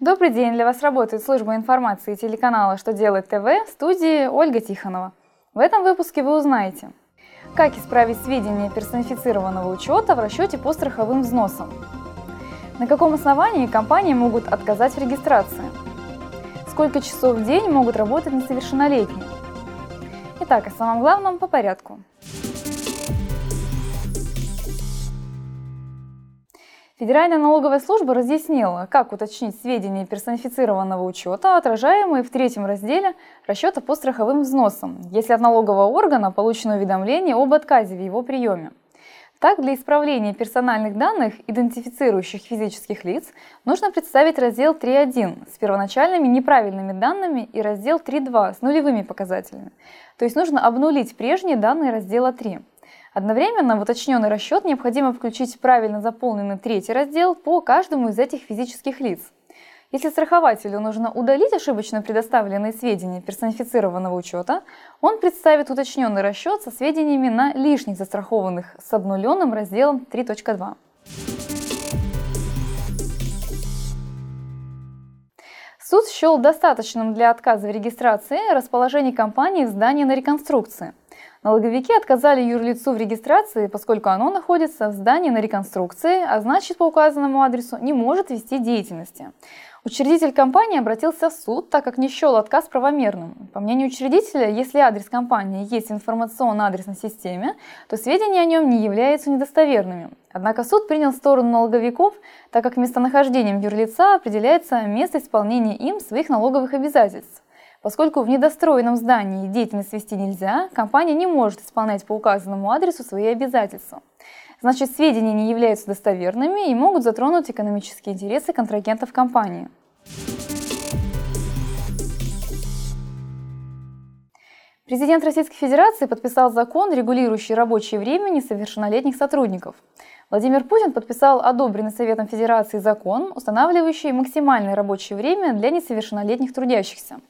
Добрый день! Для вас работает служба информации телеканала «Что делает ТВ» в студии Ольга Тихонова. В этом выпуске вы узнаете, как исправить сведения персонифицированного учета в расчете по страховым взносам, на каком основании компании могут отказать в регистрации, сколько часов в день могут работать несовершеннолетние. Итак, о самом главном по порядку. Федеральная налоговая служба разъяснила, как уточнить сведения персонифицированного учета, отражаемые в третьем разделе расчета по страховым взносам, если от налогового органа получено уведомление об отказе в его приеме. Так, для исправления персональных данных, идентифицирующих физических лиц, нужно представить раздел 3.1 с первоначальными неправильными данными и раздел 3.2 с нулевыми показателями. То есть нужно обнулить прежние данные раздела 3. Одновременно в уточненный расчет необходимо включить правильно заполненный третий раздел по каждому из этих физических лиц. Если страхователю нужно удалить ошибочно предоставленные сведения персонифицированного учета, он представит уточненный расчет со сведениями на лишних застрахованных с обнуленным разделом 3.2. Суд счел достаточным для отказа в регистрации расположение компании в здании на реконструкции – Налоговики отказали юрлицу в регистрации, поскольку оно находится в здании на реконструкции, а значит по указанному адресу не может вести деятельности. Учредитель компании обратился в суд, так как не счел отказ правомерным. По мнению учредителя, если адрес компании есть в информационно-адресной системе, то сведения о нем не являются недостоверными. Однако суд принял сторону налоговиков, так как местонахождением юрлица определяется место исполнения им своих налоговых обязательств. Поскольку в недостроенном здании деятельность вести нельзя, компания не может исполнять по указанному адресу свои обязательства. Значит, сведения не являются достоверными и могут затронуть экономические интересы контрагентов компании. Президент Российской Федерации подписал закон, регулирующий рабочее время несовершеннолетних сотрудников. Владимир Путин подписал одобренный Советом Федерации закон, устанавливающий максимальное рабочее время для несовершеннолетних трудящихся.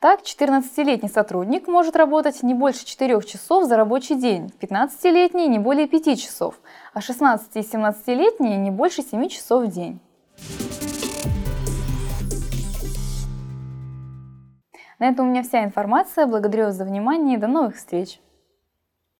Так, 14-летний сотрудник может работать не больше 4 часов за рабочий день, 15-летний не более 5 часов, а 16 и 17-летние не больше 7 часов в день. На этом у меня вся информация. Благодарю вас за внимание и до новых встреч!